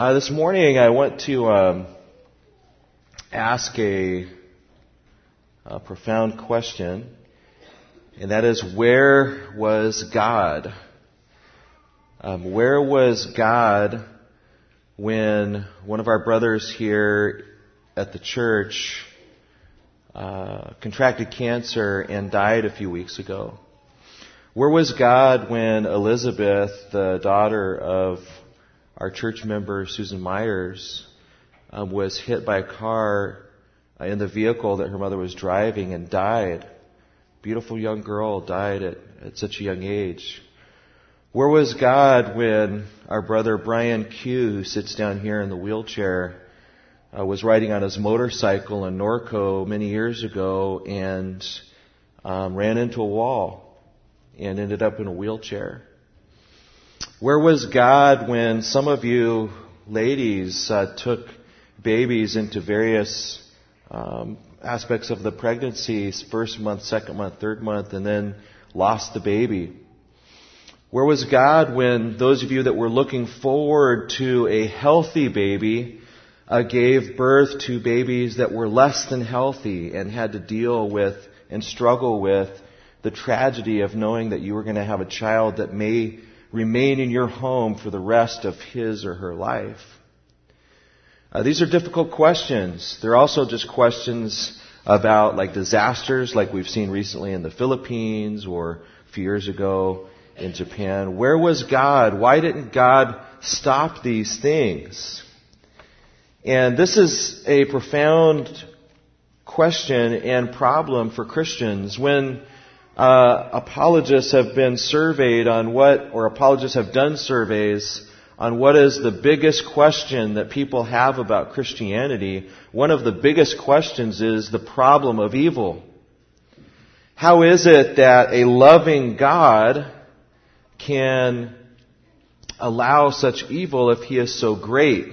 Uh, this morning I want to um, ask a, a profound question, and that is where was God? Um, where was God when one of our brothers here at the church uh, contracted cancer and died a few weeks ago? Where was God when Elizabeth, the daughter of our church member Susan Myers um, was hit by a car uh, in the vehicle that her mother was driving and died. Beautiful young girl died at, at such a young age. Where was God when our brother Brian Q, who sits down here in the wheelchair, uh, was riding on his motorcycle in Norco many years ago and um, ran into a wall and ended up in a wheelchair? Where was God when some of you ladies uh, took babies into various um, aspects of the pregnancy, first month, second month, third month, and then lost the baby? Where was God when those of you that were looking forward to a healthy baby uh, gave birth to babies that were less than healthy and had to deal with and struggle with the tragedy of knowing that you were going to have a child that may remain in your home for the rest of his or her life? Uh, these are difficult questions. They're also just questions about like disasters like we've seen recently in the Philippines or a few years ago in Japan. Where was God? Why didn't God stop these things? And this is a profound question and problem for Christians when uh, apologists have been surveyed on what, or apologists have done surveys on what is the biggest question that people have about Christianity, one of the biggest questions is the problem of evil. How is it that a loving God can allow such evil if he is so great?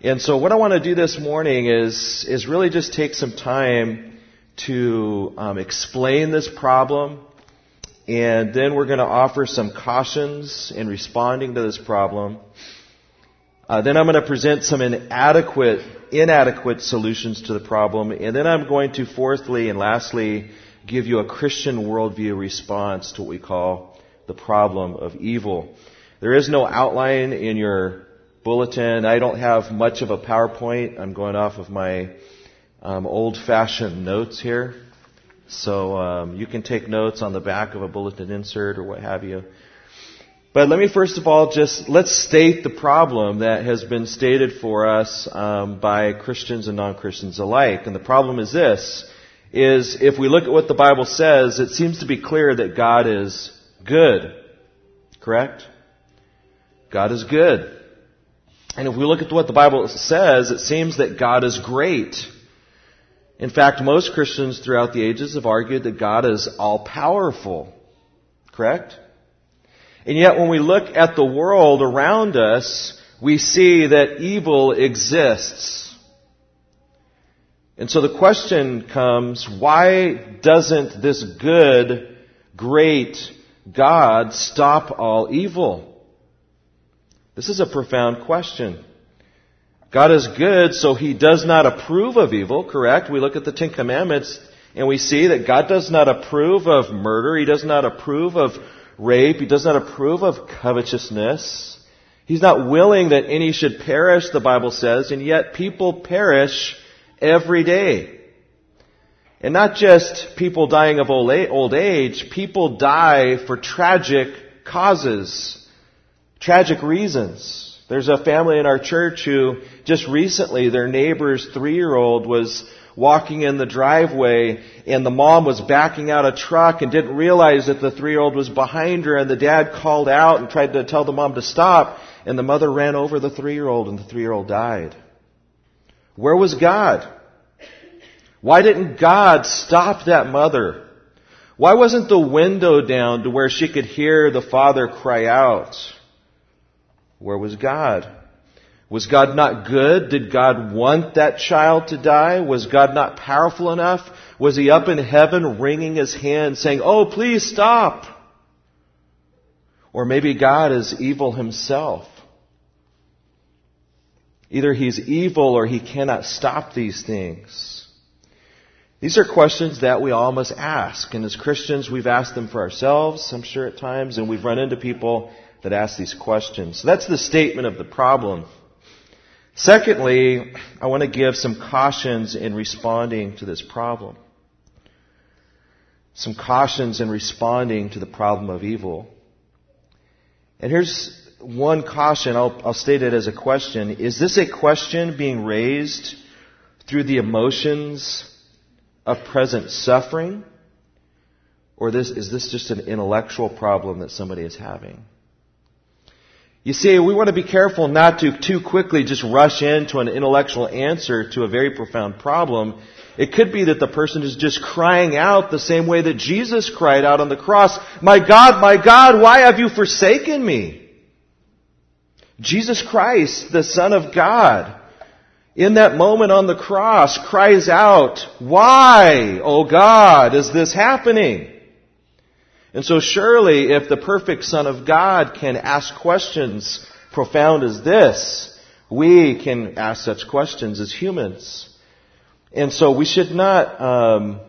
And so what I want to do this morning is, is really just take some time to um, explain this problem, and then we're going to offer some cautions in responding to this problem. Uh, then I'm going to present some inadequate, inadequate solutions to the problem, and then I'm going to fourthly and lastly give you a Christian worldview response to what we call the problem of evil. There is no outline in your bulletin. I don't have much of a PowerPoint. I'm going off of my um, old-fashioned notes here. So um, you can take notes on the back of a bulletin insert or what have you. But let me first of all just let's state the problem that has been stated for us um, by Christians and non-Christians alike. And the problem is this: is if we look at what the Bible says, it seems to be clear that God is good. Correct? God is good. And if we look at what the Bible says, it seems that God is great. In fact, most Christians throughout the ages have argued that God is all powerful. Correct? And yet when we look at the world around us, we see that evil exists. And so the question comes, why doesn't this good, great God stop all evil? This is a profound question. God is good, so He does not approve of evil, correct? We look at the Ten Commandments and we see that God does not approve of murder. He does not approve of rape. He does not approve of covetousness. He's not willing that any should perish, the Bible says, and yet people perish every day. And not just people dying of old age, people die for tragic causes, tragic reasons. There's a family in our church who just recently their neighbor's three-year-old was walking in the driveway and the mom was backing out a truck and didn't realize that the three-year-old was behind her and the dad called out and tried to tell the mom to stop and the mother ran over the three-year-old and the three-year-old died. Where was God? Why didn't God stop that mother? Why wasn't the window down to where she could hear the father cry out? Where was God? Was God not good? Did God want that child to die? Was God not powerful enough? Was he up in heaven wringing his hand saying, Oh, please stop? Or maybe God is evil himself. Either he's evil or he cannot stop these things. These are questions that we all must ask. And as Christians, we've asked them for ourselves, I'm sure at times, and we've run into people that ask these questions. So that's the statement of the problem. Secondly, I want to give some cautions in responding to this problem. Some cautions in responding to the problem of evil. And here's one caution, I'll, I'll state it as a question. Is this a question being raised through the emotions of present suffering? Or this, is this just an intellectual problem that somebody is having? You see, we want to be careful not to too quickly just rush into an intellectual answer to a very profound problem. It could be that the person is just crying out the same way that Jesus cried out on the cross, My God, my God, why have you forsaken me? Jesus Christ, the Son of God, in that moment on the cross cries out, Why, O God, is this happening? And so surely if the perfect Son of God can ask questions profound as this, we can ask such questions as humans. And so we should not um,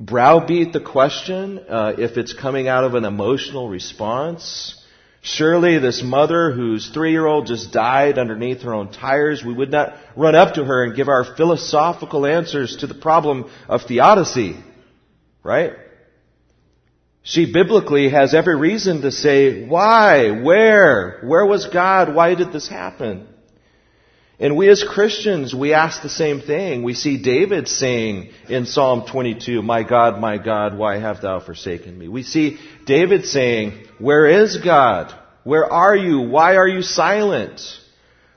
browbeat the question uh, if it's coming out of an emotional response. Surely this mother whose three-year-old just died underneath her own tires, we would not run up to her and give our philosophical answers to the problem of theodicy. Right? She biblically has every reason to say, why? Where? Where was God? Why did this happen? And we as Christians, we ask the same thing. We see David saying in Psalm 22, My God, my God, why have thou forsaken me? We see David saying, Where is God? Where are you? Why are you silent?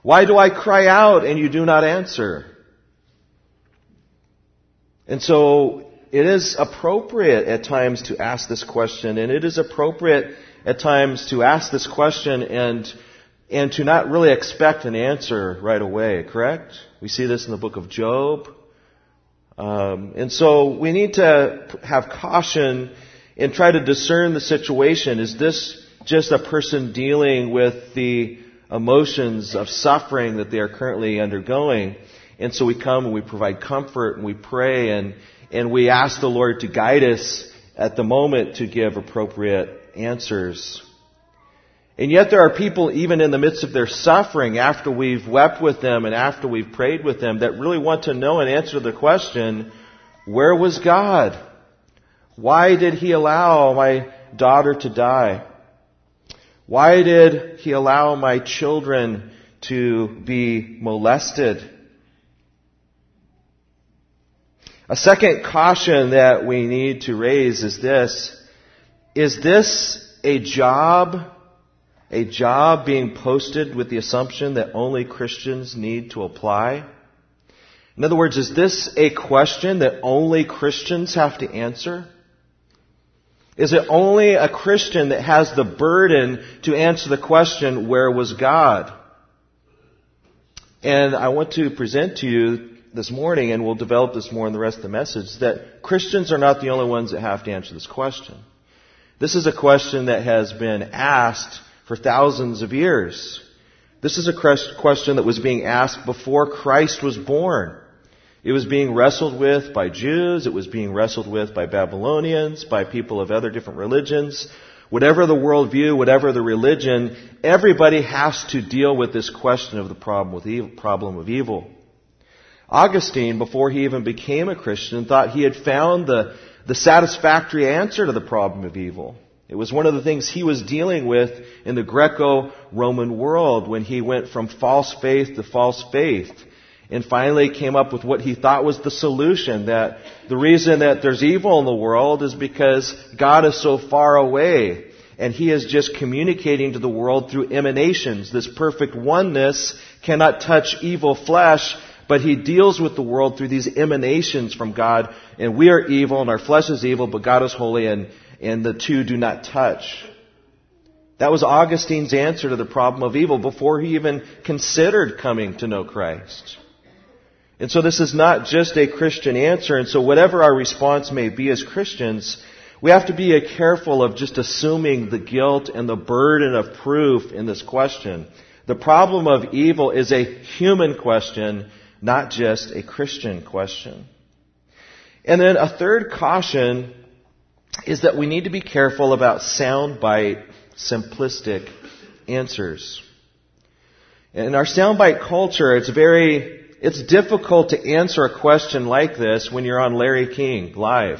Why do I cry out and you do not answer? And so it is appropriate at times to ask this question, and it is appropriate at times to ask this question and, and to not really expect an answer right away, correct? We see this in the book of Job. Um, and so we need to have caution and try to discern the situation. Is this just a person dealing with the emotions of suffering that they are currently undergoing? And so we come and we provide comfort and we pray and, and we ask the Lord to guide us at the moment to give appropriate answers. And yet there are people, even in the midst of their suffering, after we've wept with them and after we've prayed with them, that really want to know and answer the question, where was God? Why did He allow my daughter to die? Why did He allow my children to be molested? A second caution that we need to raise is this. Is this a job, a job being posted with the assumption that only Christians need to apply? In other words, is this a question that only Christians have to answer? Is it only a Christian that has the burden to answer the question, where was God? And I want to present to you this morning, and we'll develop this more in the rest of the message, that Christians are not the only ones that have to answer this question. This is a question that has been asked for thousands of years. This is a question that was being asked before Christ was born. It was being wrestled with by Jews, it was being wrestled with by Babylonians, by people of other different religions. Whatever the worldview, whatever the religion, everybody has to deal with this question of the problem with evil, problem of evil. Augustine, before he even became a Christian, thought he had found the, the satisfactory answer to the problem of evil. It was one of the things he was dealing with in the Greco-Roman world when he went from false faith to false faith. And finally came up with what he thought was the solution, that the reason that there's evil in the world is because God is so far away. And he is just communicating to the world through emanations. This perfect oneness cannot touch evil flesh, but he deals with the world through these emanations from God. And we are evil and our flesh is evil, but God is holy and, and the two do not touch. That was Augustine's answer to the problem of evil before he even considered coming to know Christ. And so this is not just a Christian answer. And so whatever our response may be as Christians, we have to be careful of just assuming the guilt and the burden of proof in this question. The problem of evil is a human question, not just a Christian question. And then a third caution is that we need to be careful about soundbite, simplistic answers. In our soundbite culture, it's very, it's difficult to answer a question like this when you're on Larry King live.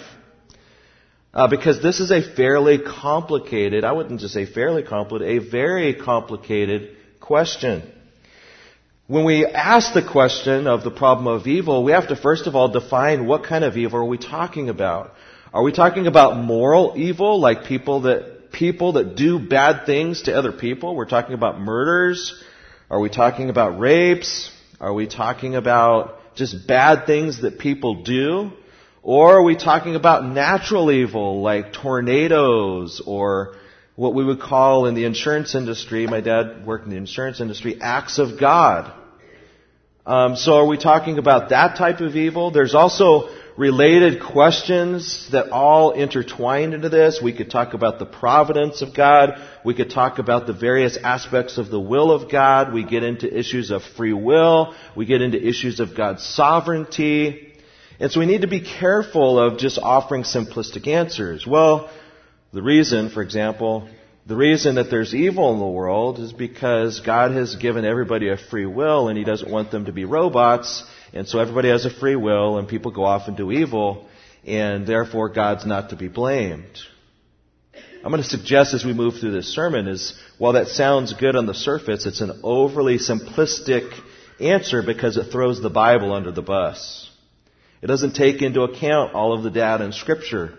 Uh, because this is a fairly complicated, I wouldn't just say fairly complicated, a very complicated question. When we ask the question of the problem of evil, we have to first of all define what kind of evil are we talking about. Are we talking about moral evil, like people that, people that do bad things to other people? We're talking about murders. Are we talking about rapes? Are we talking about just bad things that people do? Or are we talking about natural evil like tornadoes or what we would call in the insurance industry, my dad worked in the insurance industry, acts of God. Um, so are we talking about that type of evil? There's also related questions that all intertwine into this. We could talk about the providence of God. We could talk about the various aspects of the will of God. We get into issues of free will. We get into issues of God's sovereignty. And so we need to be careful of just offering simplistic answers. Well, the reason, for example, the reason that there's evil in the world is because God has given everybody a free will and He doesn't want them to be robots. And so everybody has a free will and people go off and do evil and therefore God's not to be blamed. I'm going to suggest as we move through this sermon is while that sounds good on the surface, it's an overly simplistic answer because it throws the Bible under the bus. It doesn't take into account all of the data in scripture.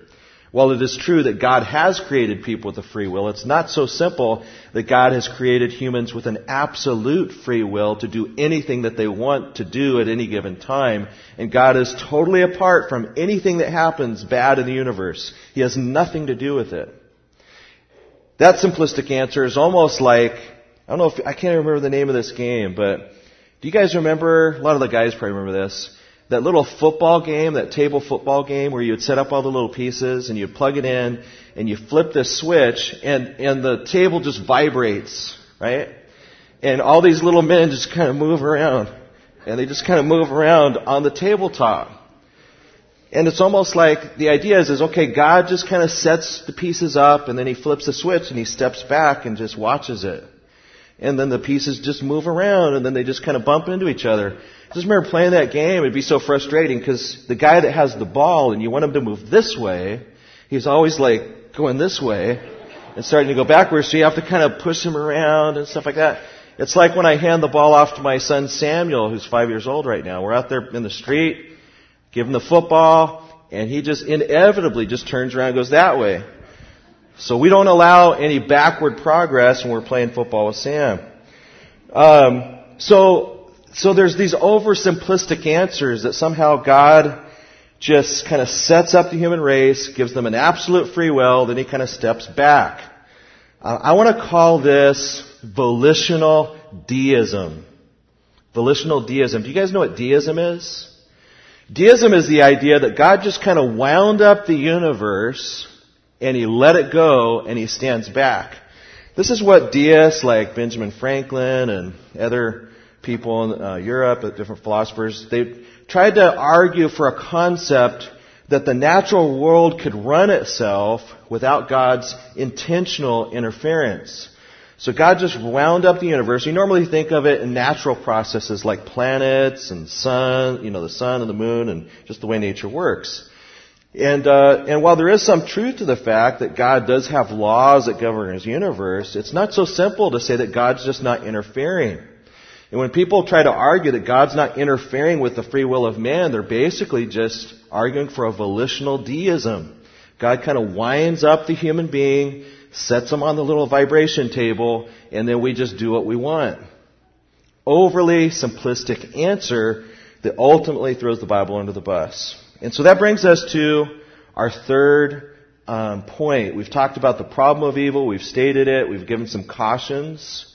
While it is true that God has created people with a free will, it's not so simple that God has created humans with an absolute free will to do anything that they want to do at any given time. And God is totally apart from anything that happens bad in the universe. He has nothing to do with it. That simplistic answer is almost like, I don't know if, I can't remember the name of this game, but do you guys remember, a lot of the guys probably remember this, that little football game, that table football game where you'd set up all the little pieces and you'd plug it in and you flip this switch and, and the table just vibrates, right? And all these little men just kind of move around and they just kind of move around on the tabletop. And it's almost like the idea is, is okay, God just kind of sets the pieces up and then he flips the switch and he steps back and just watches it. And then the pieces just move around and then they just kind of bump into each other. I just remember playing that game. It'd be so frustrating because the guy that has the ball and you want him to move this way, he's always like going this way and starting to go backwards. So you have to kind of push him around and stuff like that. It's like when I hand the ball off to my son Samuel, who's five years old right now. We're out there in the street, give him the football, and he just inevitably just turns around and goes that way. So we don't allow any backward progress when we're playing football with Sam. Um, so so there's these oversimplistic answers that somehow God just kind of sets up the human race, gives them an absolute free will, then he kind of steps back. Uh, I want to call this volitional deism. Volitional deism. Do you guys know what deism is? Deism is the idea that God just kind of wound up the universe and he let it go and he stands back. This is what deists like Benjamin Franklin and other people in uh, Europe, different philosophers, they tried to argue for a concept that the natural world could run itself without God's intentional interference. So God just wound up the universe. You normally think of it in natural processes like planets and sun, you know, the sun and the moon and just the way nature works. And uh, and while there is some truth to the fact that God does have laws that govern His universe, it's not so simple to say that God's just not interfering. And when people try to argue that God's not interfering with the free will of man, they're basically just arguing for a volitional deism. God kind of winds up the human being, sets him on the little vibration table, and then we just do what we want. Overly simplistic answer that ultimately throws the Bible under the bus. And so that brings us to our third um, point. We've talked about the problem of evil. We've stated it. We've given some cautions.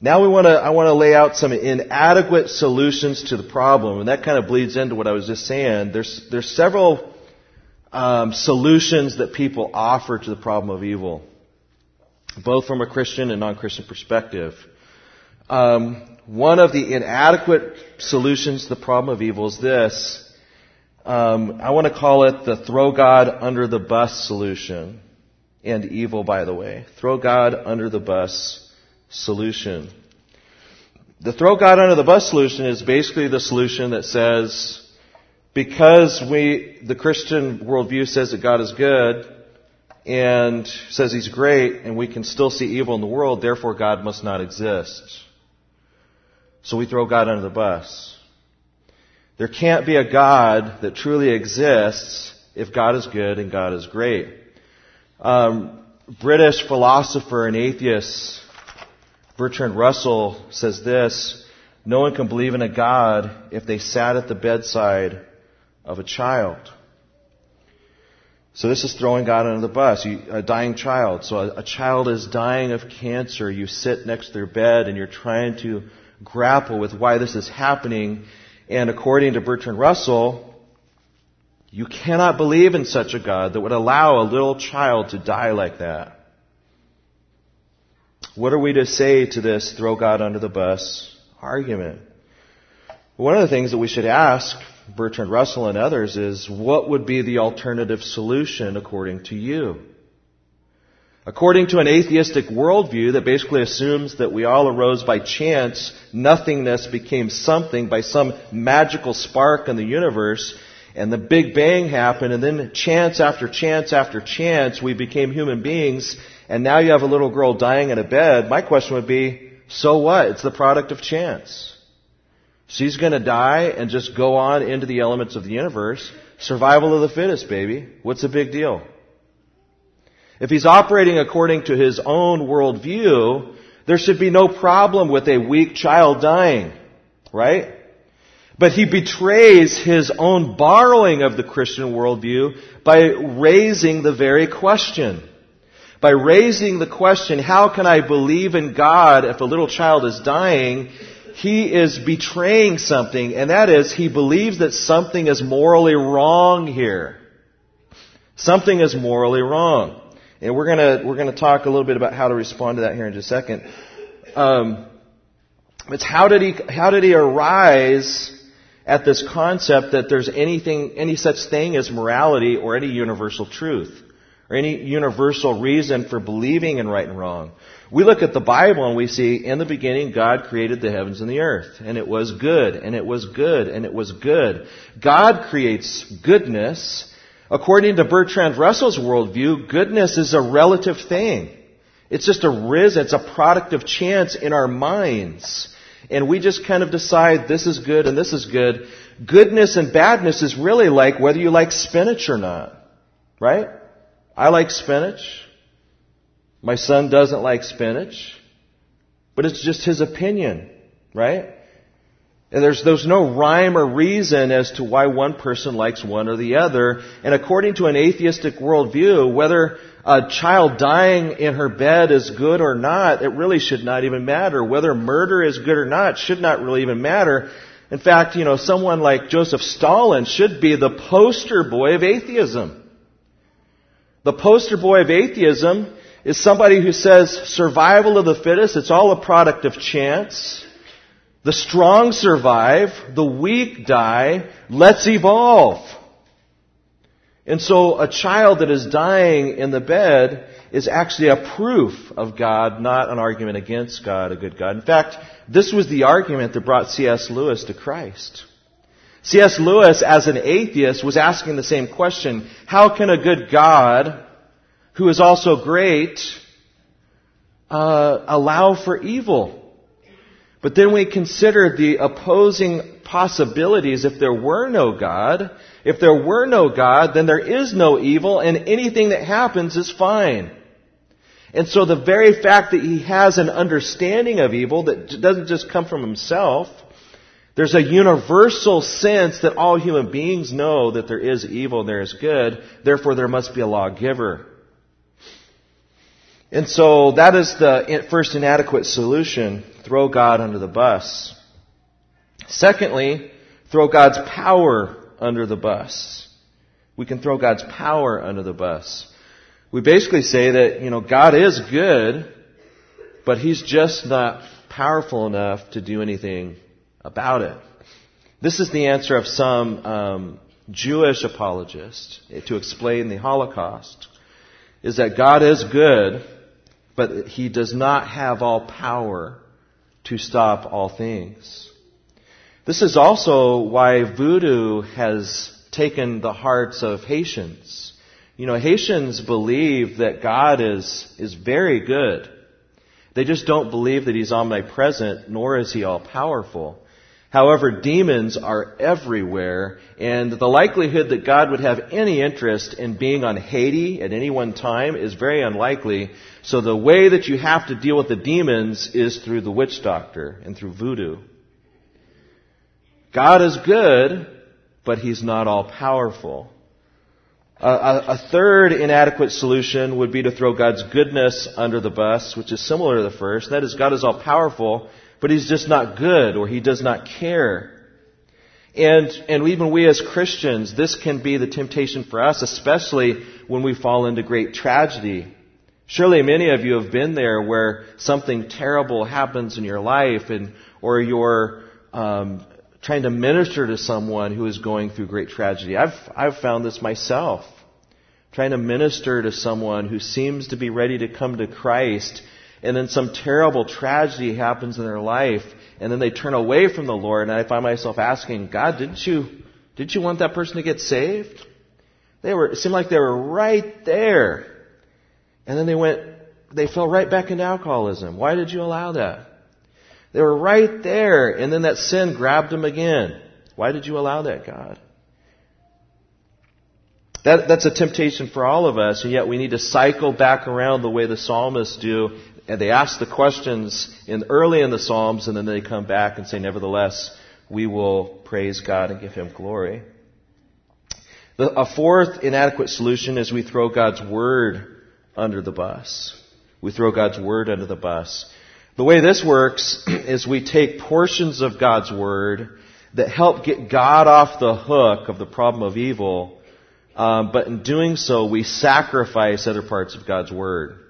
Now we want to, I want to lay out some inadequate solutions to the problem, and that kind of bleeds into what I was just saying. There's, there's several um, solutions that people offer to the problem of evil, both from a Christian and non-Christian perspective. Um, one of the inadequate solutions to the problem of evil is this. Um, I want to call it the throw God under the bus solution. And evil, by the way. Throw God under the bus solution. The throw God under the bus solution is basically the solution that says, because we, the Christian worldview says that God is good and says He's great and we can still see evil in the world, therefore God must not exist. So we throw God under the bus. There can't be a God that truly exists if God is good and God is great. Um, British philosopher and atheist Bertrand Russell says this, no one can believe in a God if they sat at the bedside of a child. So this is throwing God under the bus. You, a dying child. So a, a child is dying of cancer. You sit next to their bed and you're trying to grapple with why this is happening. And according to Bertrand Russell, you cannot believe in such a God that would allow a little child to die like that. What are we to say to this throw God under the bus argument? One of the things that we should ask Bertrand Russell and others is what would be the alternative solution according to you? According to an atheistic worldview that basically assumes that we all arose by chance, nothingness became something by some magical spark in the universe, and the Big Bang happened, and then chance after chance after chance, we became human beings, and now you have a little girl dying in a bed, my question would be, so what? It's the product of chance. She's gonna die and just go on into the elements of the universe. Survival of the fittest, baby. What's the big deal? If he's operating according to his own worldview, there should be no problem with a weak child dying, right? But he betrays his own borrowing of the Christian worldview by raising the very question. By raising the question, how can I believe in God if a little child is dying? He is betraying something, and that is he believes that something is morally wrong here. Something is morally wrong. And we're gonna, we're gonna talk a little bit about how to respond to that here in just a second. Um, it's how did he, how did he arise at this concept that there's anything, any such thing as morality or any universal truth? Or any universal reason for believing in right and wrong. We look at the Bible and we see in the beginning God created the heavens and the earth. And it was good, and it was good, and it was good. God creates goodness According to Bertrand Russell's worldview, goodness is a relative thing. It's just a riz, it's a product of chance in our minds. And we just kind of decide this is good and this is good. Goodness and badness is really like whether you like spinach or not. Right? I like spinach. My son doesn't like spinach. But it's just his opinion. Right? And there's, there's no rhyme or reason as to why one person likes one or the other. And according to an atheistic worldview, whether a child dying in her bed is good or not, it really should not even matter. Whether murder is good or not should not really even matter. In fact, you know, someone like Joseph Stalin should be the poster boy of atheism. The poster boy of atheism is somebody who says survival of the fittest, it's all a product of chance. The strong survive, the weak die, let's evolve. And so a child that is dying in the bed is actually a proof of God, not an argument against God, a good God. In fact, this was the argument that brought C.S. Lewis to Christ. C.S. Lewis, as an atheist, was asking the same question. How can a good God, who is also great, uh, allow for evil? But then we consider the opposing possibilities if there were no God. If there were no God, then there is no evil and anything that happens is fine. And so the very fact that he has an understanding of evil that doesn't just come from himself, there's a universal sense that all human beings know that there is evil and there is good, therefore there must be a lawgiver. And so that is the first inadequate solution. Throw God under the bus. Secondly, throw God's power under the bus. We can throw God's power under the bus. We basically say that, you know, God is good, but He's just not powerful enough to do anything about it. This is the answer of some um, Jewish apologists to explain the Holocaust, is that God is good, but He does not have all power to stop all things. This is also why voodoo has taken the hearts of Haitians. You know, Haitians believe that God is, is very good. They just don't believe that He's omnipresent, nor is He all powerful. However, demons are everywhere, and the likelihood that God would have any interest in being on Haiti at any one time is very unlikely. So the way that you have to deal with the demons is through the witch doctor and through voodoo. God is good, but He's not all powerful. A, third inadequate solution would be to throw God's goodness under the bus, which is similar to the first. That is, God is all powerful, but he's just not good or he does not care. And, and even we as Christians, this can be the temptation for us, especially when we fall into great tragedy. Surely many of you have been there where something terrible happens in your life and, or you're, um, trying to minister to someone who is going through great tragedy. I've, I've found this myself. Trying to minister to someone who seems to be ready to come to Christ and then some terrible tragedy happens in their life, and then they turn away from the Lord, and I find myself asking, God, didn't you, didn't you want that person to get saved? They were, it seemed like they were right there. And then they went, they fell right back into alcoholism. Why did you allow that? They were right there, and then that sin grabbed them again. Why did you allow that, God? That, that's a temptation for all of us, and yet we need to cycle back around the way the psalmists do and they ask the questions in early in the Psalms, and then they come back and say, nevertheless, we will praise God and give Him glory. The, a fourth inadequate solution is we throw God's Word under the bus. We throw God's Word under the bus. The way this works is we take portions of God's Word that help get God off the hook of the problem of evil, um, but in doing so, we sacrifice other parts of God's Word.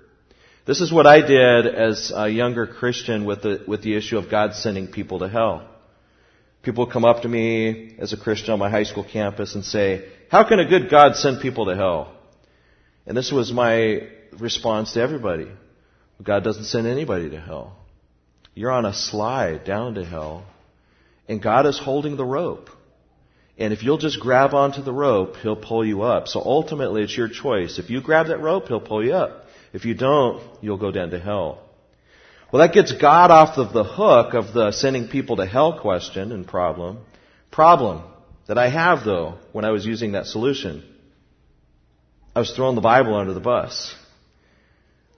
This is what I did as a younger Christian with the, with the issue of God sending people to hell. People come up to me as a Christian on my high school campus and say, how can a good God send people to hell? And this was my response to everybody. God doesn't send anybody to hell. You're on a slide down to hell, and God is holding the rope. And if you'll just grab onto the rope, He'll pull you up. So ultimately, it's your choice. If you grab that rope, He'll pull you up. If you don't, you'll go down to hell. Well, that gets God off of the hook of the sending people to hell question and problem. Problem that I have though, when I was using that solution, I was throwing the Bible under the bus.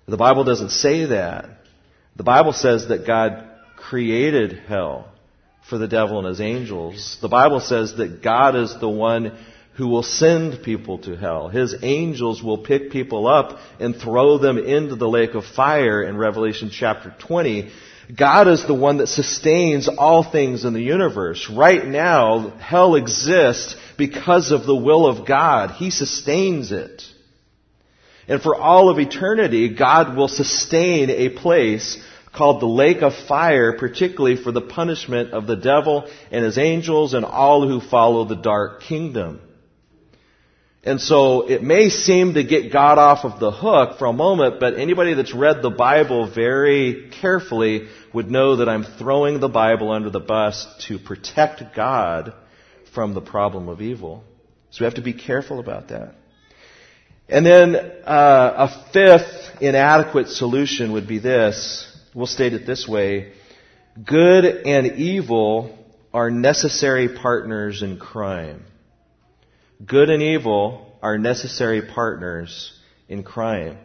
The Bible doesn't say that. The Bible says that God created hell for the devil and his angels. The Bible says that God is the one who will send people to hell. His angels will pick people up and throw them into the lake of fire in Revelation chapter 20. God is the one that sustains all things in the universe. Right now, hell exists because of the will of God. He sustains it. And for all of eternity, God will sustain a place called the lake of fire, particularly for the punishment of the devil and his angels and all who follow the dark kingdom. And so it may seem to get God off of the hook for a moment, but anybody that's read the Bible very carefully would know that I'm throwing the Bible under the bus to protect God from the problem of evil. So we have to be careful about that. And then uh, a fifth inadequate solution would be this. We'll state it this way. Good and evil are necessary partners in crime. Good and evil are necessary partners in crime.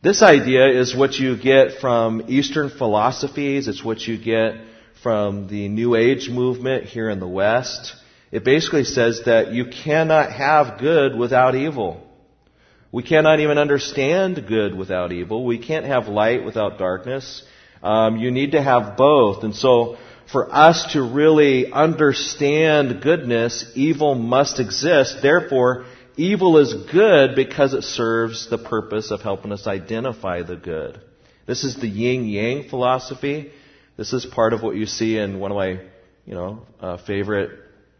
This idea is what you get from Eastern philosophies. It's what you get from the New Age movement here in the West. It basically says that you cannot have good without evil. We cannot even understand good without evil. We can't have light without darkness. Um, you need to have both. And so for us to really understand goodness, evil must exist. Therefore, evil is good because it serves the purpose of helping us identify the good. This is the yin yang philosophy. This is part of what you see in one of my, you know, uh, favorite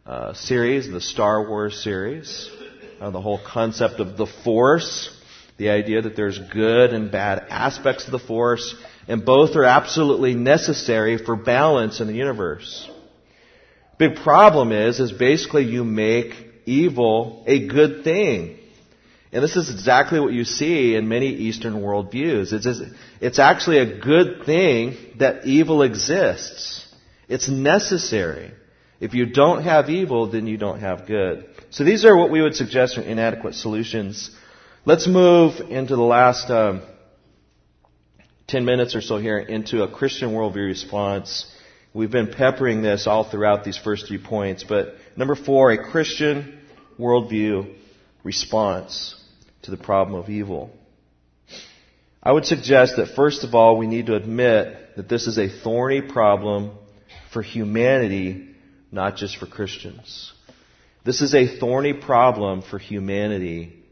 uh, series, the Star Wars series. Uh, the whole concept of the Force, the idea that there's good and bad aspects of the Force, and both are absolutely necessary for balance in the universe. Big problem is, is basically you make evil a good thing. And this is exactly what you see in many Eastern worldviews. It's, it's actually a good thing that evil exists. It's necessary. If you don't have evil, then you don't have good. So these are what we would suggest are inadequate solutions. Let's move into the last um, 10 minutes or so here into a Christian worldview response. We've been peppering this all throughout these first three points, but number four, a Christian worldview response to the problem of evil. I would suggest that first of all, we need to admit that this is a thorny problem for humanity, not just for Christians. This is a thorny problem for humanity,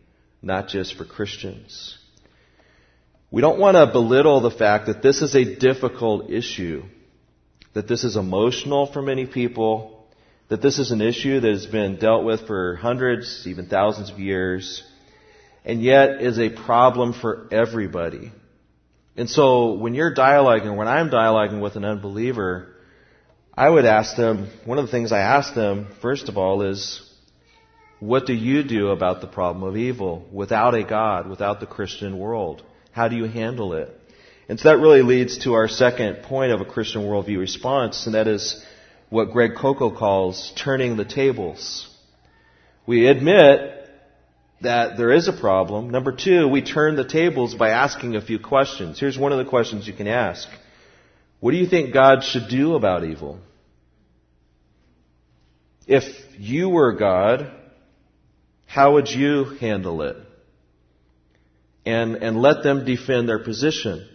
not just for Christians. We don't want to belittle the fact that this is a difficult issue, that this is emotional for many people, that this is an issue that has been dealt with for hundreds, even thousands of years, and yet is a problem for everybody. And so when you're dialoguing, when I'm dialoguing with an unbeliever, I would ask them, one of the things I ask them, first of all, is, what do you do about the problem of evil without a God, without the Christian world? How do you handle it? And so that really leads to our second point of a Christian worldview response, and that is what Greg Coco calls turning the tables. We admit that there is a problem. Number two, we turn the tables by asking a few questions. Here's one of the questions you can ask. What do you think God should do about evil? If you were God, how would you handle it? And, and let them defend their position.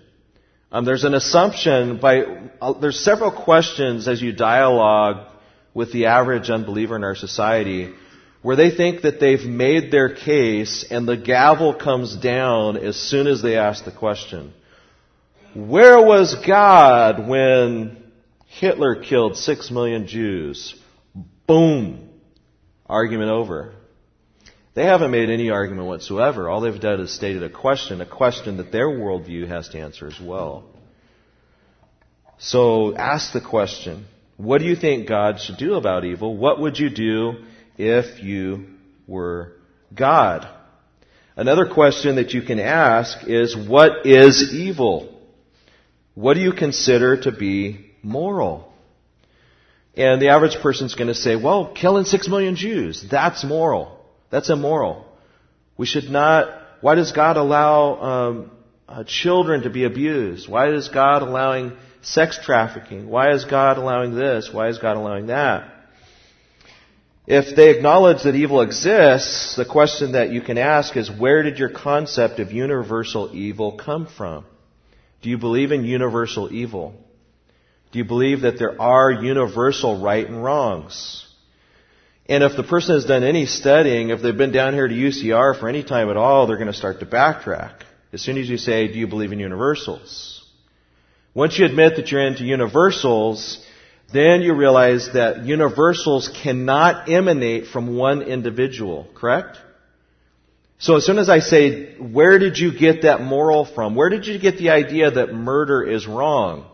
Um, there's an assumption by, uh, there's several questions as you dialogue with the average unbeliever in our society where they think that they've made their case and the gavel comes down as soon as they ask the question. Where was God when Hitler killed six million Jews? Boom. Argument over. They haven't made any argument whatsoever. All they've done is stated a question, a question that their worldview has to answer as well. So ask the question, what do you think God should do about evil? What would you do if you were God? Another question that you can ask is, what is evil? What do you consider to be moral? And the average person's going to say, well, killing six million Jews, that's moral. That's immoral. We should not, why does God allow um, uh, children to be abused? Why is God allowing sex trafficking? Why is God allowing this? Why is God allowing that? If they acknowledge that evil exists, the question that you can ask is where did your concept of universal evil come from? Do you believe in universal evil? Do you believe that there are universal right and wrongs? And if the person has done any studying, if they've been down here to UCR for any time at all, they're going to start to backtrack. As soon as you say, do you believe in universals? Once you admit that you're into universals, then you realize that universals cannot emanate from one individual, correct? So as soon as I say, where did you get that moral from? Where did you get the idea that murder is wrong?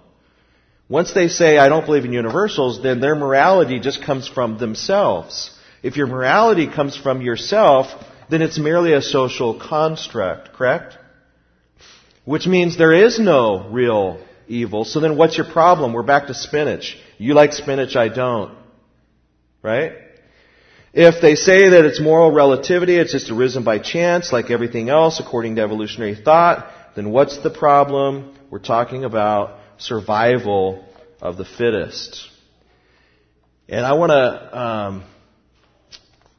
Once they say, I don't believe in universals, then their morality just comes from themselves. If your morality comes from yourself, then it's merely a social construct, correct? Which means there is no real evil. So then what's your problem? We're back to spinach. You like spinach, I don't. Right? If they say that it's moral relativity, it's just arisen by chance, like everything else, according to evolutionary thought, then what's the problem? We're talking about survival of the fittest. And I want to, um,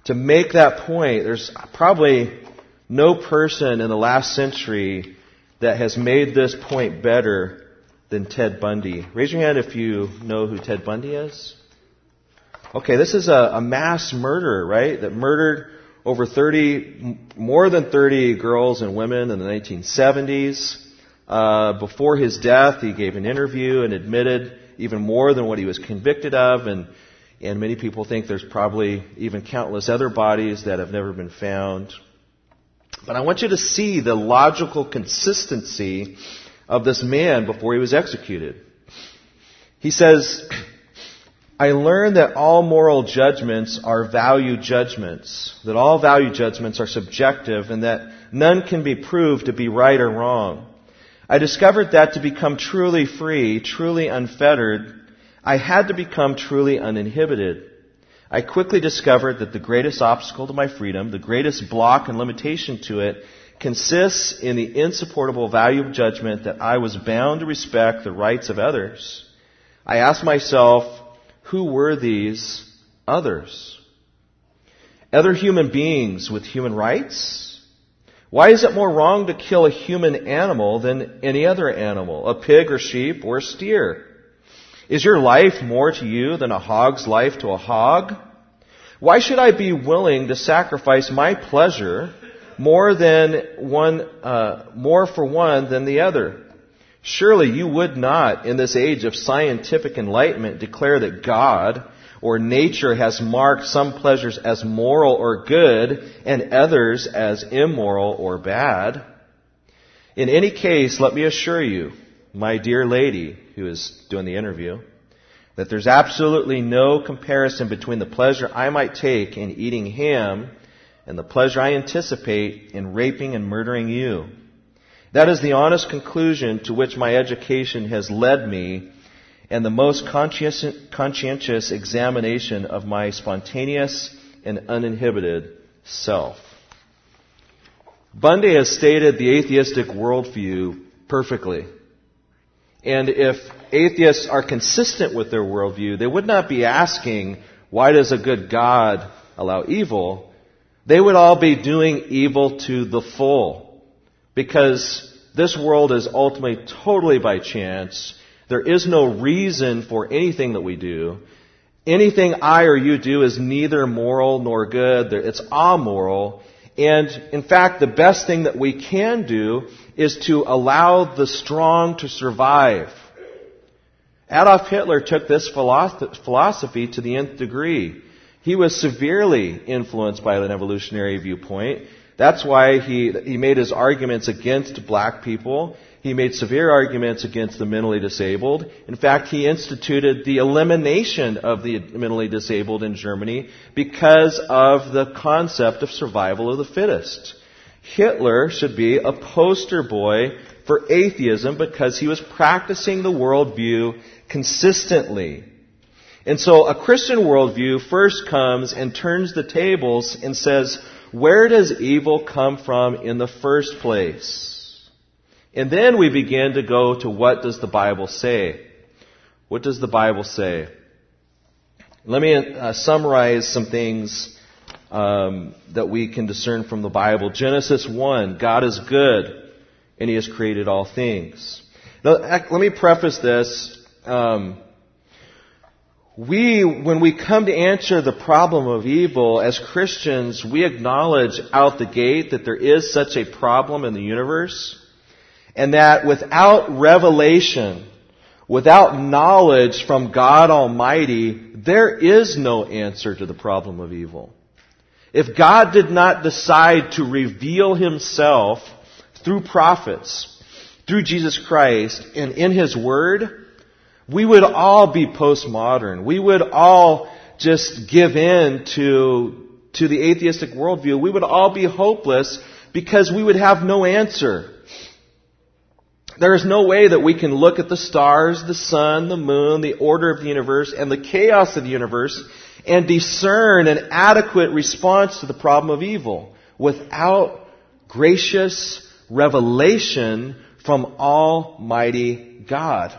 to make that point, there's probably no person in the last century that has made this point better than Ted Bundy. Raise your hand if you know who Ted Bundy is. Okay, this is a, a mass murderer, right? That murdered over 30, more than 30 girls and women in the 1970s. Uh, before his death, he gave an interview and admitted, even more than what he was convicted of, and, and many people think there's probably even countless other bodies that have never been found. But I want you to see the logical consistency of this man before he was executed. He says, I learned that all moral judgments are value judgments, that all value judgments are subjective, and that none can be proved to be right or wrong. I discovered that to become truly free, truly unfettered, I had to become truly uninhibited. I quickly discovered that the greatest obstacle to my freedom, the greatest block and limitation to it, consists in the insupportable value of judgment that I was bound to respect the rights of others. I asked myself, who were these others? Other human beings with human rights? Why is it more wrong to kill a human animal than any other animal, a pig or sheep or a steer? Is your life more to you than a hog's life to a hog? Why should I be willing to sacrifice my pleasure more than one, uh, more for one than the other? Surely you would not, in this age of scientific enlightenment, declare that God or nature has marked some pleasures as moral or good and others as immoral or bad. In any case, let me assure you, my dear lady who is doing the interview, that there's absolutely no comparison between the pleasure I might take in eating ham and the pleasure I anticipate in raping and murdering you. That is the honest conclusion to which my education has led me and the most conscientious examination of my spontaneous and uninhibited self. Bundy has stated the atheistic worldview perfectly. And if atheists are consistent with their worldview, they would not be asking, why does a good God allow evil? They would all be doing evil to the full. Because this world is ultimately totally by chance there is no reason for anything that we do. Anything I or you do is neither moral nor good. It's amoral. And in fact, the best thing that we can do is to allow the strong to survive. Adolf Hitler took this philosophy to the nth degree. He was severely influenced by an evolutionary viewpoint. That's why he, he made his arguments against black people. He made severe arguments against the mentally disabled. In fact, he instituted the elimination of the mentally disabled in Germany because of the concept of survival of the fittest. Hitler should be a poster boy for atheism because he was practicing the worldview consistently. And so a Christian worldview first comes and turns the tables and says, where does evil come from in the first place? And then we begin to go to what does the Bible say? What does the Bible say? Let me uh, summarize some things um, that we can discern from the Bible. Genesis 1, God is good, and He has created all things. Now, let me preface this. Um, we, when we come to answer the problem of evil as Christians, we acknowledge out the gate that there is such a problem in the universe. And that without revelation, without knowledge from God Almighty, there is no answer to the problem of evil. If God did not decide to reveal Himself through prophets, through Jesus Christ, and in His Word, we would all be postmodern. We would all just give in to, to the atheistic worldview. We would all be hopeless because we would have no answer. There is no way that we can look at the stars, the sun, the moon, the order of the universe, and the chaos of the universe and discern an adequate response to the problem of evil without gracious revelation from Almighty God.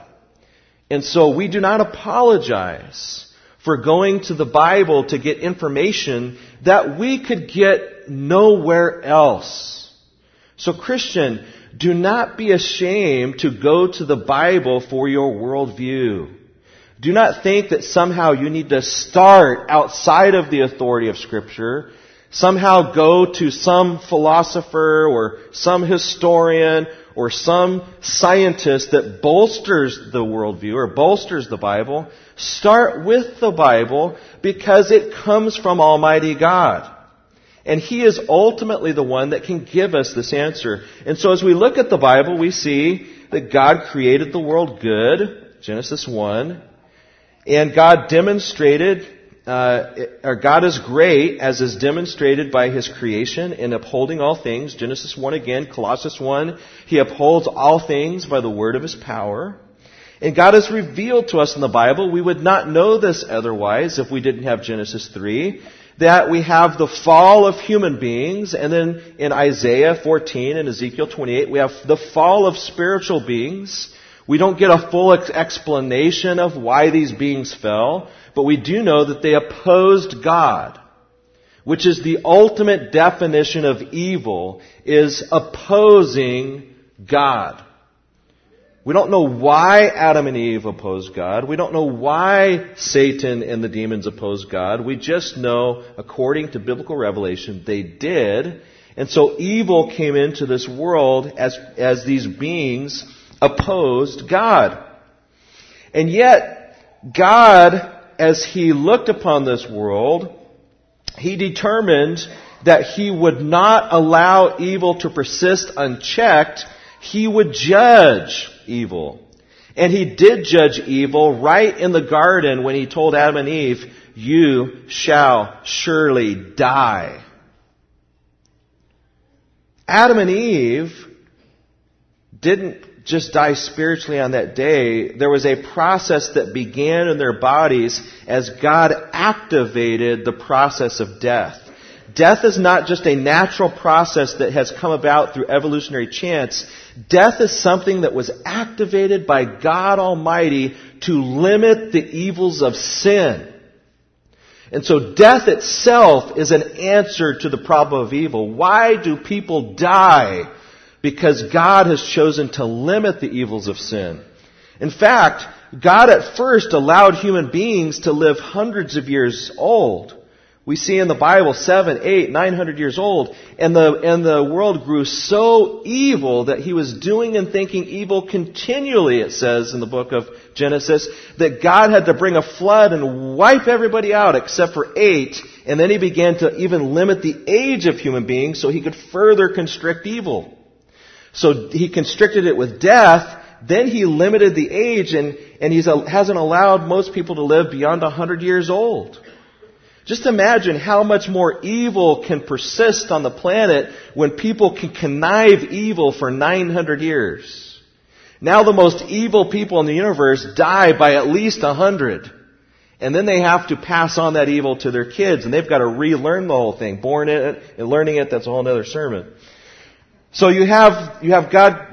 And so we do not apologize for going to the Bible to get information that we could get nowhere else. So Christian, do not be ashamed to go to the Bible for your worldview. Do not think that somehow you need to start outside of the authority of Scripture, somehow go to some philosopher or some historian or some scientist that bolsters the worldview or bolsters the Bible. Start with the Bible because it comes from Almighty God. And He is ultimately the one that can give us this answer. And so as we look at the Bible, we see that God created the world good, Genesis 1, and God demonstrated, uh, or God is great as is demonstrated by His creation in upholding all things, Genesis 1 again, Colossians 1, He upholds all things by the word of His power. And God has revealed to us in the Bible, we would not know this otherwise if we didn't have Genesis 3, that we have the fall of human beings, and then in Isaiah 14 and Ezekiel 28, we have the fall of spiritual beings. We don't get a full explanation of why these beings fell, but we do know that they opposed God, which is the ultimate definition of evil, is opposing God. We don't know why Adam and Eve opposed God. We don't know why Satan and the demons opposed God. We just know, according to biblical revelation, they did. And so evil came into this world as, as these beings opposed God. And yet, God, as He looked upon this world, He determined that He would not allow evil to persist unchecked. He would judge evil. And he did judge evil right in the garden when he told Adam and Eve, you shall surely die. Adam and Eve didn't just die spiritually on that day. There was a process that began in their bodies as God activated the process of death. Death is not just a natural process that has come about through evolutionary chance. Death is something that was activated by God Almighty to limit the evils of sin. And so death itself is an answer to the problem of evil. Why do people die? Because God has chosen to limit the evils of sin. In fact, God at first allowed human beings to live hundreds of years old. We see in the Bible seven, eight, nine hundred years old, and the, and the world grew so evil that he was doing and thinking evil continually, it says in the book of Genesis, that God had to bring a flood and wipe everybody out except for eight, and then he began to even limit the age of human beings so he could further constrict evil. So he constricted it with death, then he limited the age, and, and he hasn't allowed most people to live beyond a hundred years old. Just imagine how much more evil can persist on the planet when people can connive evil for 900 years. Now the most evil people in the universe die by at least 100. And then they have to pass on that evil to their kids, and they've got to relearn the whole thing. Born in it and learning it, that's a whole other sermon. So you have, you have God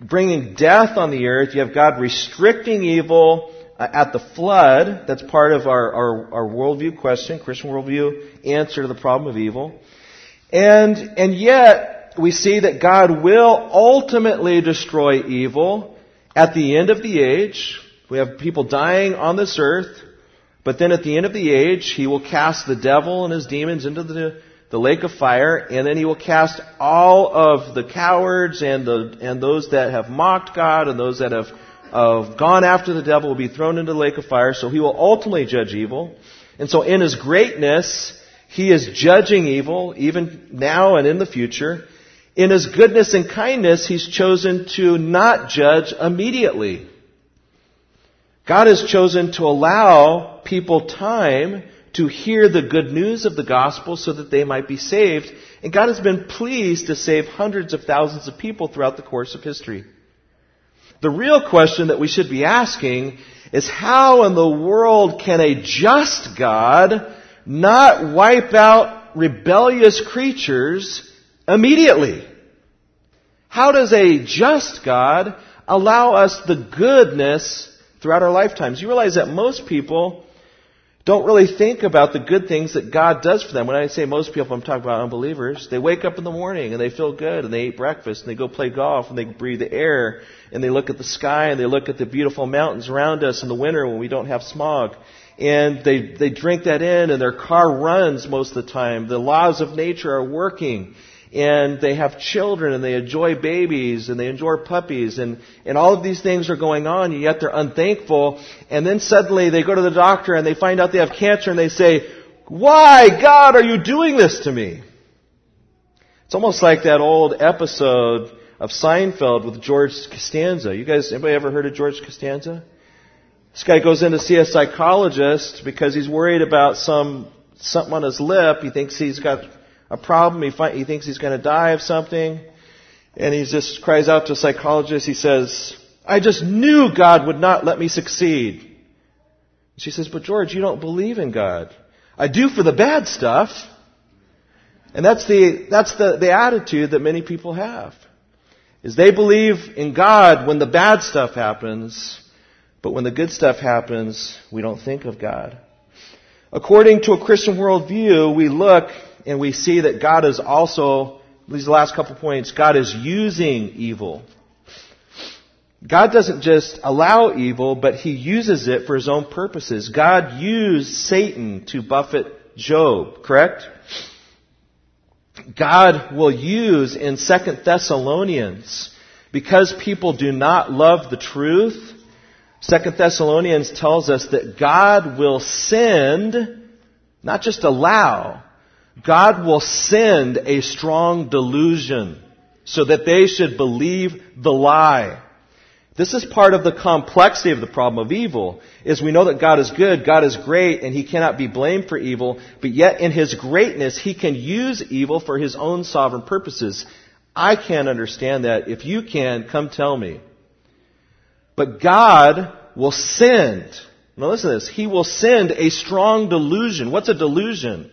bringing death on the earth, you have God restricting evil, uh, at the flood, that's part of our, our, our worldview question, Christian worldview answer to the problem of evil. And, and yet, we see that God will ultimately destroy evil at the end of the age. We have people dying on this earth, but then at the end of the age, He will cast the devil and his demons into the, the lake of fire, and then He will cast all of the cowards and the, and those that have mocked God and those that have of gone after the devil will be thrown into the lake of fire, so he will ultimately judge evil. And so in his greatness, he is judging evil, even now and in the future. In his goodness and kindness, he's chosen to not judge immediately. God has chosen to allow people time to hear the good news of the gospel so that they might be saved. And God has been pleased to save hundreds of thousands of people throughout the course of history. The real question that we should be asking is how in the world can a just God not wipe out rebellious creatures immediately? How does a just God allow us the goodness throughout our lifetimes? You realize that most people don't really think about the good things that God does for them. When I say most people, I'm talking about unbelievers. They wake up in the morning and they feel good and they eat breakfast and they go play golf and they breathe the air and they look at the sky and they look at the beautiful mountains around us in the winter when we don't have smog. And they, they drink that in and their car runs most of the time. The laws of nature are working. And they have children and they enjoy babies and they enjoy puppies and, and all of these things are going on and yet they're unthankful and then suddenly they go to the doctor and they find out they have cancer and they say, why God are you doing this to me? It's almost like that old episode of Seinfeld with George Costanza. You guys, anybody ever heard of George Costanza? This guy goes in to see a psychologist because he's worried about some something on his lip. He thinks he's got a problem. He, fi- he thinks he's going to die of something. And he just cries out to a psychologist. He says, I just knew God would not let me succeed. She says, but George, you don't believe in God. I do for the bad stuff. And that's the, that's the, the attitude that many people have. Is they believe in God when the bad stuff happens, but when the good stuff happens, we don't think of God. According to a Christian worldview, we look and we see that God is also, these last couple points, God is using evil. God doesn't just allow evil, but He uses it for His own purposes. God used Satan to buffet Job, correct? God will use in Second Thessalonians, because people do not love the truth, Second Thessalonians tells us that God will send, not just allow, God will send a strong delusion so that they should believe the lie. This is part of the complexity of the problem of evil, is we know that God is good, God is great, and He cannot be blamed for evil, but yet in His greatness, He can use evil for His own sovereign purposes. I can't understand that. If you can, come tell me. But God will send, now listen to this, He will send a strong delusion. What's a delusion?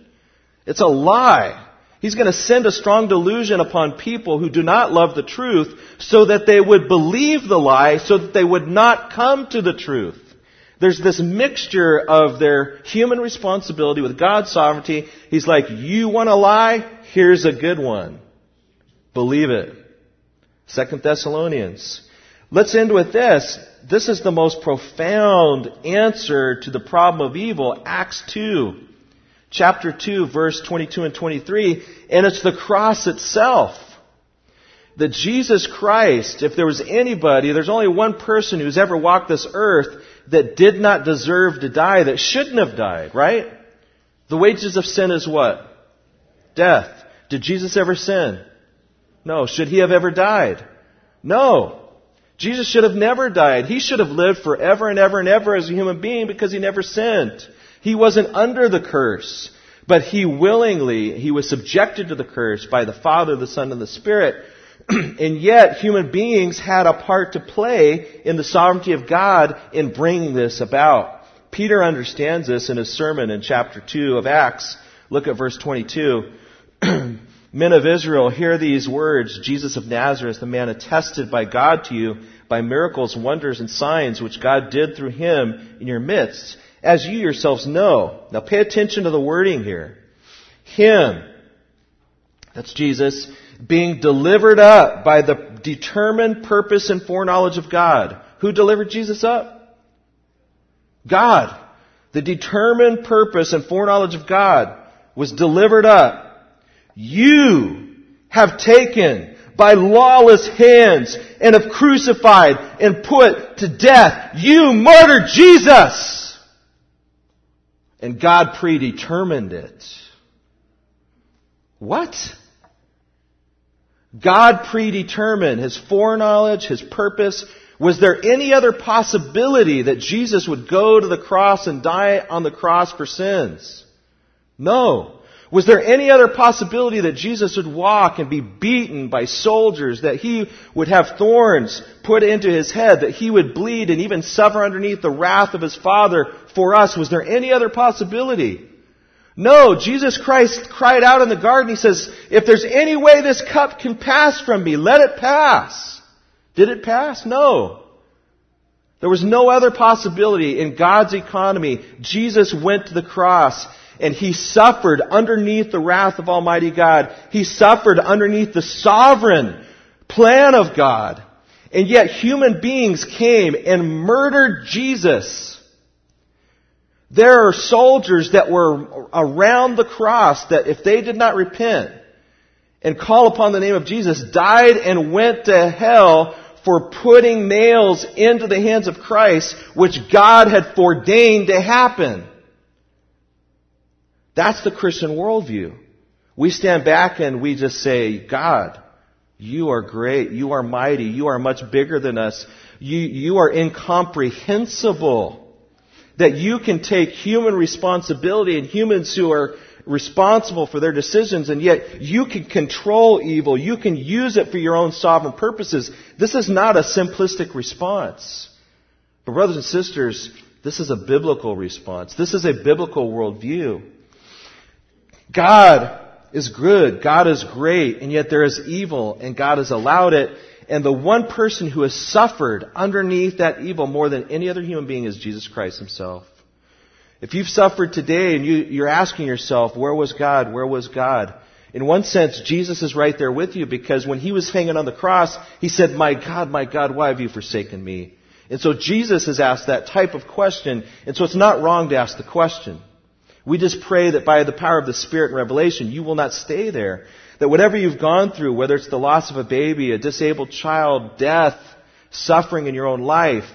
It's a lie. He's going to send a strong delusion upon people who do not love the truth so that they would believe the lie so that they would not come to the truth. There's this mixture of their human responsibility with God's sovereignty. He's like, you want a lie? Here's a good one. Believe it. Second Thessalonians. Let's end with this. This is the most profound answer to the problem of evil. Acts 2 chapter 2, verse 22 and 23, and it's the cross itself. That Jesus Christ, if there was anybody, there's only one person who's ever walked this earth that did not deserve to die, that shouldn't have died, right? The wages of sin is what? Death. Did Jesus ever sin? No. Should he have ever died? No. Jesus should have never died. He should have lived forever and ever and ever as a human being because he never sinned. He wasn't under the curse, but he willingly, he was subjected to the curse by the Father, the Son, and the Spirit. and yet, human beings had a part to play in the sovereignty of God in bringing this about. Peter understands this in his sermon in chapter 2 of Acts. Look at verse 22. Men of Israel, hear these words. Jesus of Nazareth, the man attested by God to you by miracles, wonders, and signs which God did through him in your midst as you yourselves know. Now pay attention to the wording here. Him, that's Jesus, being delivered up by the determined purpose and foreknowledge of God. Who delivered Jesus up? God. The determined purpose and foreknowledge of God was delivered up. You have taken by lawless hands and have crucified and put to death. You murdered Jesus! And God predetermined it. What? God predetermined His foreknowledge, His purpose. Was there any other possibility that Jesus would go to the cross and die on the cross for sins? No. Was there any other possibility that Jesus would walk and be beaten by soldiers, that he would have thorns put into his head, that he would bleed and even suffer underneath the wrath of his Father for us? Was there any other possibility? No, Jesus Christ cried out in the garden, he says, if there's any way this cup can pass from me, let it pass. Did it pass? No. There was no other possibility in God's economy. Jesus went to the cross and he suffered underneath the wrath of Almighty God. He suffered underneath the sovereign plan of God. And yet human beings came and murdered Jesus. There are soldiers that were around the cross that if they did not repent, and call upon the name of Jesus died and went to hell for putting nails into the hands of Christ, which God had foreordained to happen. That's the Christian worldview. We stand back and we just say, God, you are great. You are mighty. You are much bigger than us. You, you are incomprehensible. That you can take human responsibility and humans who are responsible for their decisions and yet you can control evil. You can use it for your own sovereign purposes. This is not a simplistic response. But brothers and sisters, this is a biblical response. This is a biblical worldview. God is good. God is great. And yet there is evil and God has allowed it. And the one person who has suffered underneath that evil more than any other human being is Jesus Christ himself. If you've suffered today and you, are asking yourself, where was God? Where was God? In one sense, Jesus is right there with you because when he was hanging on the cross, he said, my God, my God, why have you forsaken me? And so Jesus has asked that type of question, and so it's not wrong to ask the question. We just pray that by the power of the Spirit and revelation, you will not stay there. That whatever you've gone through, whether it's the loss of a baby, a disabled child, death, suffering in your own life,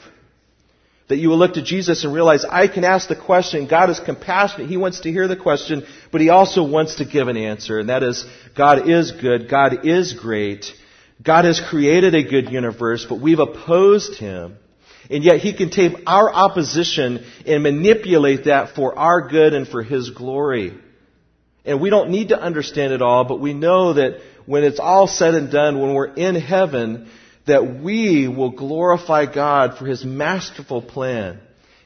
that you will look to Jesus and realize, I can ask the question. God is compassionate. He wants to hear the question, but He also wants to give an answer. And that is, God is good. God is great. God has created a good universe, but we've opposed Him. And yet He can take our opposition and manipulate that for our good and for His glory. And we don't need to understand it all, but we know that when it's all said and done, when we're in heaven, that we will glorify God for His masterful plan.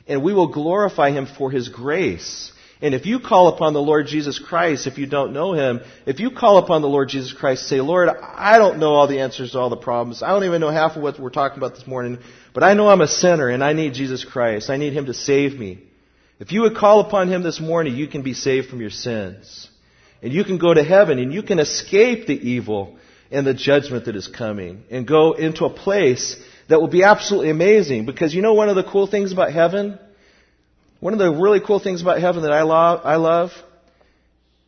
And we will glorify Him for His grace. And if you call upon the Lord Jesus Christ, if you don't know Him, if you call upon the Lord Jesus Christ, say, Lord, I don't know all the answers to all the problems. I don't even know half of what we're talking about this morning, but I know I'm a sinner and I need Jesus Christ. I need Him to save me. If you would call upon Him this morning, you can be saved from your sins. And you can go to heaven and you can escape the evil and the judgment that is coming and go into a place that will be absolutely amazing. Because you know one of the cool things about heaven? One of the really cool things about heaven that I love, I love?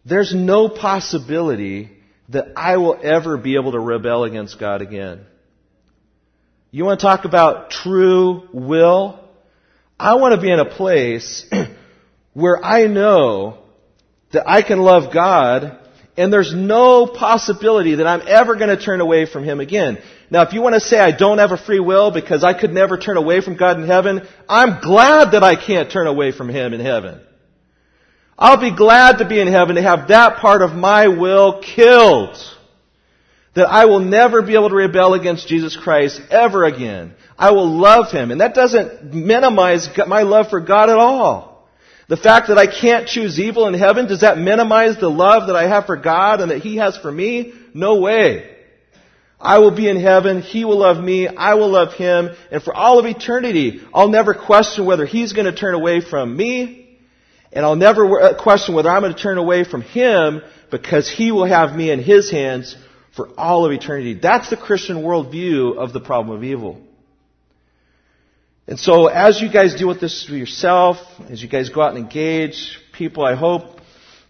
There's no possibility that I will ever be able to rebel against God again. You want to talk about true will? I want to be in a place where I know that I can love God and there's no possibility that I'm ever going to turn away from Him again. Now, if you want to say I don't have a free will because I could never turn away from God in heaven, I'm glad that I can't turn away from Him in heaven. I'll be glad to be in heaven to have that part of my will killed. That I will never be able to rebel against Jesus Christ ever again. I will love Him. And that doesn't minimize my love for God at all. The fact that I can't choose evil in heaven, does that minimize the love that I have for God and that He has for me? No way. I will be in heaven, He will love me, I will love Him, and for all of eternity, I'll never question whether He's going to turn away from me, and I'll never uh, question whether I'm going to turn away from Him because He will have me in His hands for all of eternity. That's the Christian worldview of the problem of evil. And so as you guys deal with this for yourself, as you guys go out and engage people, I hope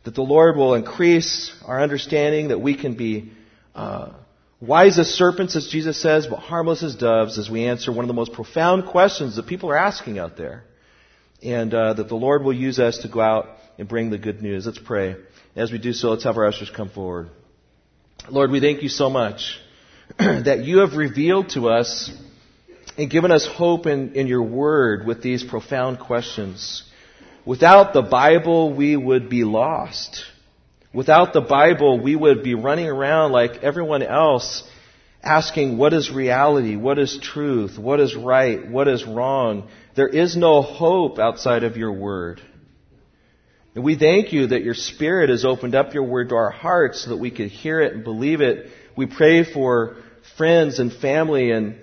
that the Lord will increase our understanding that we can be uh, wise as serpents, as Jesus says, but harmless as doves as we answer one of the most profound questions that people are asking out there. And uh, that the Lord will use us to go out and bring the good news. Let's pray. As we do so, let's have our ushers come forward. Lord, we thank you so much that you have revealed to us and given us hope in, in your word with these profound questions. Without the Bible, we would be lost. Without the Bible, we would be running around like everyone else asking what is reality, what is truth, what is right, what is wrong. There is no hope outside of your word. And we thank you that your Spirit has opened up your word to our hearts so that we could hear it and believe it. We pray for friends and family and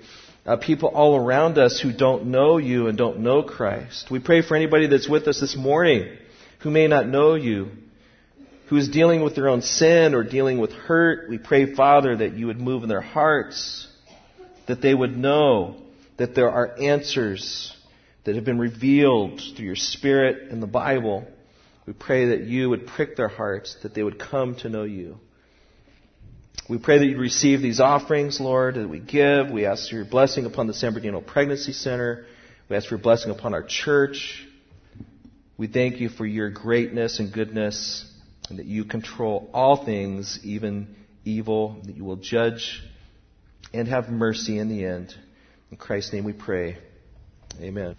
uh, people all around us who don't know you and don't know Christ. We pray for anybody that's with us this morning who may not know you, who is dealing with their own sin or dealing with hurt. We pray, Father, that you would move in their hearts, that they would know that there are answers that have been revealed through your Spirit in the Bible. We pray that you would prick their hearts, that they would come to know you. We pray that you receive these offerings, Lord, that we give. We ask for your blessing upon the San Bernardino Pregnancy Center. We ask for your blessing upon our church. We thank you for your greatness and goodness, and that you control all things, even evil, that you will judge and have mercy in the end. In Christ's name we pray. Amen.